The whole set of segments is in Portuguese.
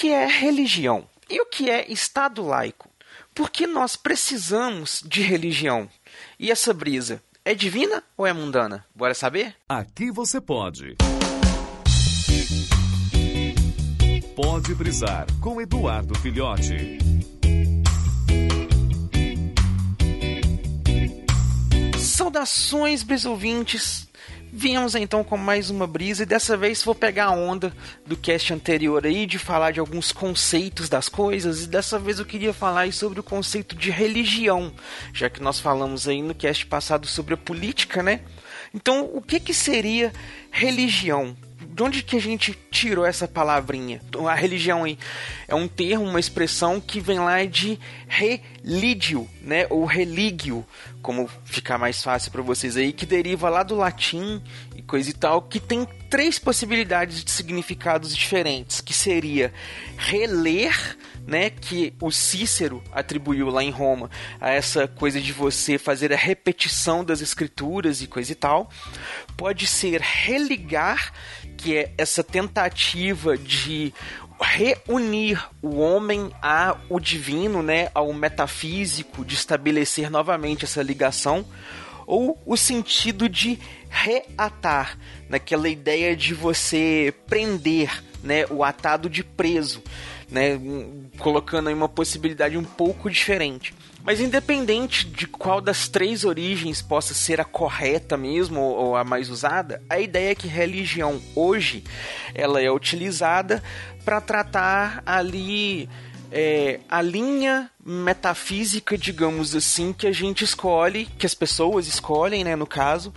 que é religião? E o que é Estado laico? Por que nós precisamos de religião? E essa brisa é divina ou é mundana? Bora saber? Aqui você pode. Pode brisar com Eduardo Filhote. Saudações, brisouvintes! Viemos então com mais uma brisa e dessa vez vou pegar a onda do cast anterior aí de falar de alguns conceitos das coisas e dessa vez eu queria falar sobre o conceito de religião, já que nós falamos aí no cast passado sobre a política, né? Então, o que que seria religião? De onde que a gente tirou essa palavrinha? A religião aí é um termo, uma expressão que vem lá de religio, né? Ou religio, como ficar mais fácil para vocês aí, que deriva lá do latim e coisa e tal, que tem três possibilidades de significados diferentes, que seria reler, né, que o Cícero atribuiu lá em Roma a essa coisa de você fazer a repetição das escrituras e coisa e tal. Pode ser religar, que é essa tentativa de reunir o homem ao divino, né, ao metafísico, de estabelecer novamente essa ligação, ou o sentido de reatar, naquela ideia de você prender, né, o atado de preso, né, colocando aí uma possibilidade um pouco diferente. Mas independente de qual das três origens possa ser a correta mesmo ou a mais usada, a ideia é que religião hoje ela é utilizada para tratar ali é, a linha metafísica, digamos assim, que a gente escolhe, que as pessoas escolhem, né, no caso,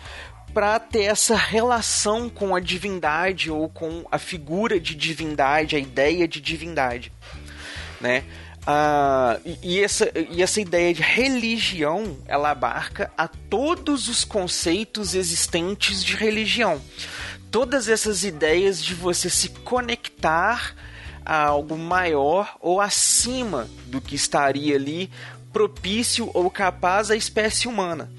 para ter essa relação com a divindade ou com a figura de divindade, a ideia de divindade, né? Ah, e, e, essa, e essa ideia de religião ela abarca a todos os conceitos existentes de religião. Todas essas ideias de você se conectar a algo maior ou acima do que estaria ali propício ou capaz à espécie humana.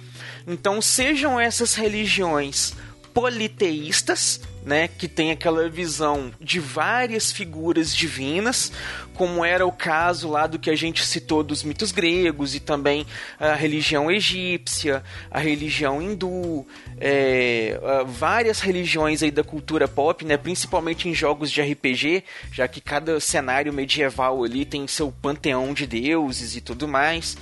Então, sejam essas religiões politeístas, né, que tem aquela visão de várias figuras divinas, como era o caso lá do que a gente citou dos mitos gregos e também a religião egípcia, a religião hindu, é, várias religiões aí da cultura pop, né, principalmente em jogos de RPG, já que cada cenário medieval ali tem seu panteão de deuses e tudo mais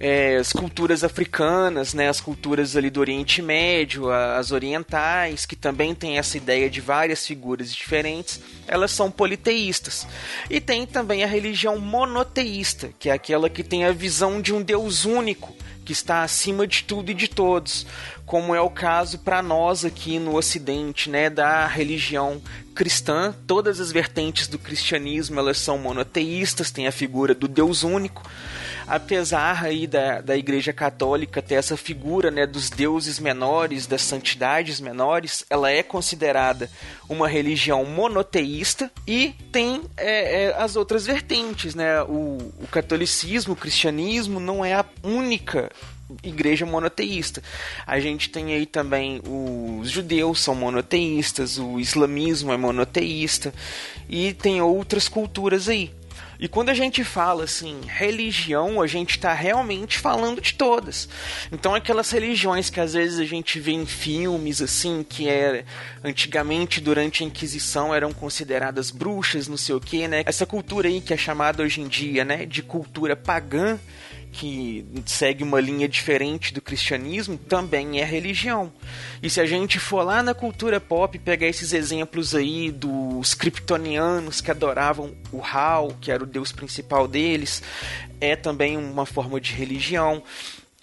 é, as culturas africanas, né, as culturas ali do Oriente Médio, as orientais, que também têm essa ideia de várias figuras diferentes, elas são politeístas. E tem também a religião monoteísta, que é aquela que tem a visão de um Deus único, que está acima de tudo e de todos, como é o caso para nós aqui no Ocidente, né, da religião cristã. Todas as vertentes do cristianismo elas são monoteístas, tem a figura do Deus único apesar aí da, da Igreja Católica ter essa figura né, dos deuses menores, das santidades menores, ela é considerada uma religião monoteísta e tem é, é, as outras vertentes, né? O, o catolicismo, o cristianismo não é a única igreja monoteísta. A gente tem aí também os judeus são monoteístas, o islamismo é monoteísta e tem outras culturas aí. E quando a gente fala assim, religião, a gente está realmente falando de todas. Então aquelas religiões que às vezes a gente vê em filmes assim, que é antigamente durante a Inquisição eram consideradas bruxas, não sei o que, né? Essa cultura aí que é chamada hoje em dia, né, de cultura pagã, que segue uma linha diferente do cristianismo, também é religião. E se a gente for lá na cultura pop pegar esses exemplos aí dos kryptonianos que adoravam o Hal, que era o deus principal deles, é também uma forma de religião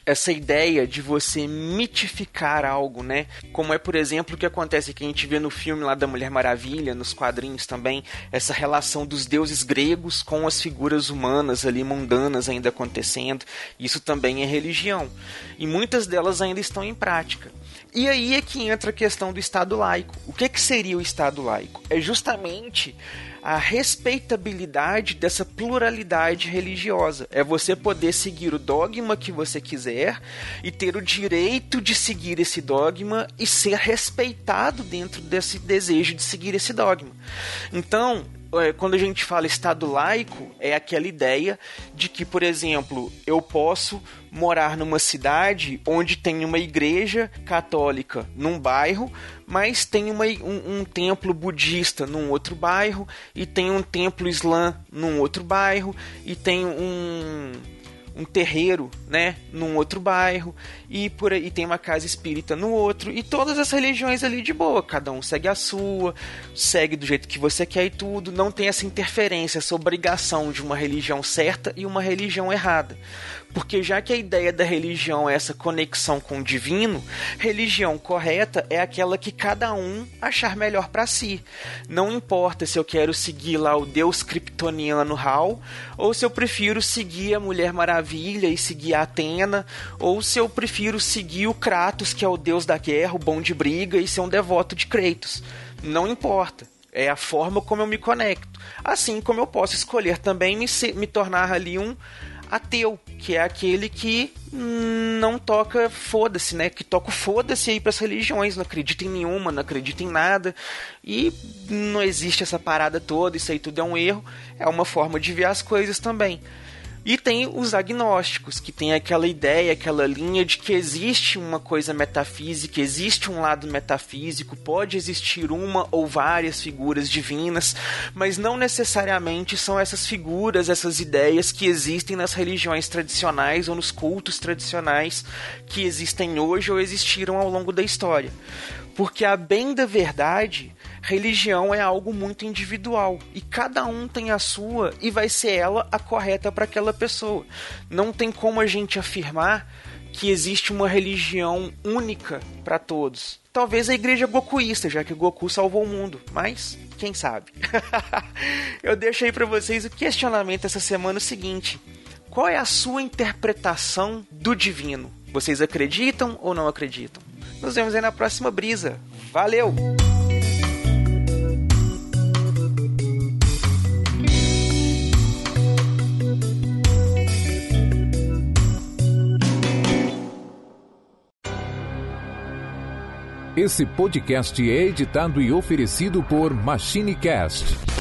essa ideia de você mitificar algo, né? Como é, por exemplo, o que acontece que a gente vê no filme lá da Mulher Maravilha, nos quadrinhos também, essa relação dos deuses gregos com as figuras humanas ali mundanas ainda acontecendo. Isso também é religião. E muitas delas ainda estão em prática. E aí é que entra a questão do Estado laico. O que, que seria o Estado laico? É justamente a respeitabilidade dessa pluralidade religiosa. É você poder seguir o dogma que você quiser e ter o direito de seguir esse dogma e ser respeitado dentro desse desejo de seguir esse dogma. Então, quando a gente fala Estado laico, é aquela ideia de que, por exemplo, eu posso morar numa cidade onde tem uma igreja católica num bairro, mas tem uma, um, um, templo budista num outro bairro, e tem um templo islã num outro bairro, e tem um um terreiro, né, num outro bairro e por aí tem uma casa espírita no outro e todas as religiões ali de boa, cada um segue a sua, segue do jeito que você quer e tudo, não tem essa interferência, essa obrigação de uma religião certa e uma religião errada. Porque já que a ideia da religião é essa conexão com o divino, religião correta é aquela que cada um achar melhor para si. Não importa se eu quero seguir lá o deus kryptoniano Hal, ou se eu prefiro seguir a Mulher Maravilha e seguir a Atena, ou se eu prefiro seguir o Kratos, que é o deus da guerra, o bom de briga, e ser um devoto de Kratos. Não importa. É a forma como eu me conecto. Assim como eu posso escolher também me, me tornar ali um ateu, que é aquele que não toca foda-se, né? Que toca foda-se aí pras religiões, não acredita em nenhuma, não acredita em nada. E não existe essa parada toda, isso aí tudo é um erro. É uma forma de ver as coisas também. E tem os agnósticos, que tem aquela ideia, aquela linha de que existe uma coisa metafísica, existe um lado metafísico, pode existir uma ou várias figuras divinas, mas não necessariamente são essas figuras, essas ideias que existem nas religiões tradicionais ou nos cultos tradicionais que existem hoje ou existiram ao longo da história. Porque a bem da verdade, religião é algo muito individual e cada um tem a sua e vai ser ela a correta para aquela pessoa. Não tem como a gente afirmar que existe uma religião única para todos. Talvez a igreja gokuísta, já que Goku salvou o mundo, mas quem sabe. Eu deixo aí para vocês o questionamento essa semana o seguinte: qual é a sua interpretação do divino? Vocês acreditam ou não acreditam? Nos vemos aí na próxima brisa. Valeu! Esse podcast é editado e oferecido por MachineCast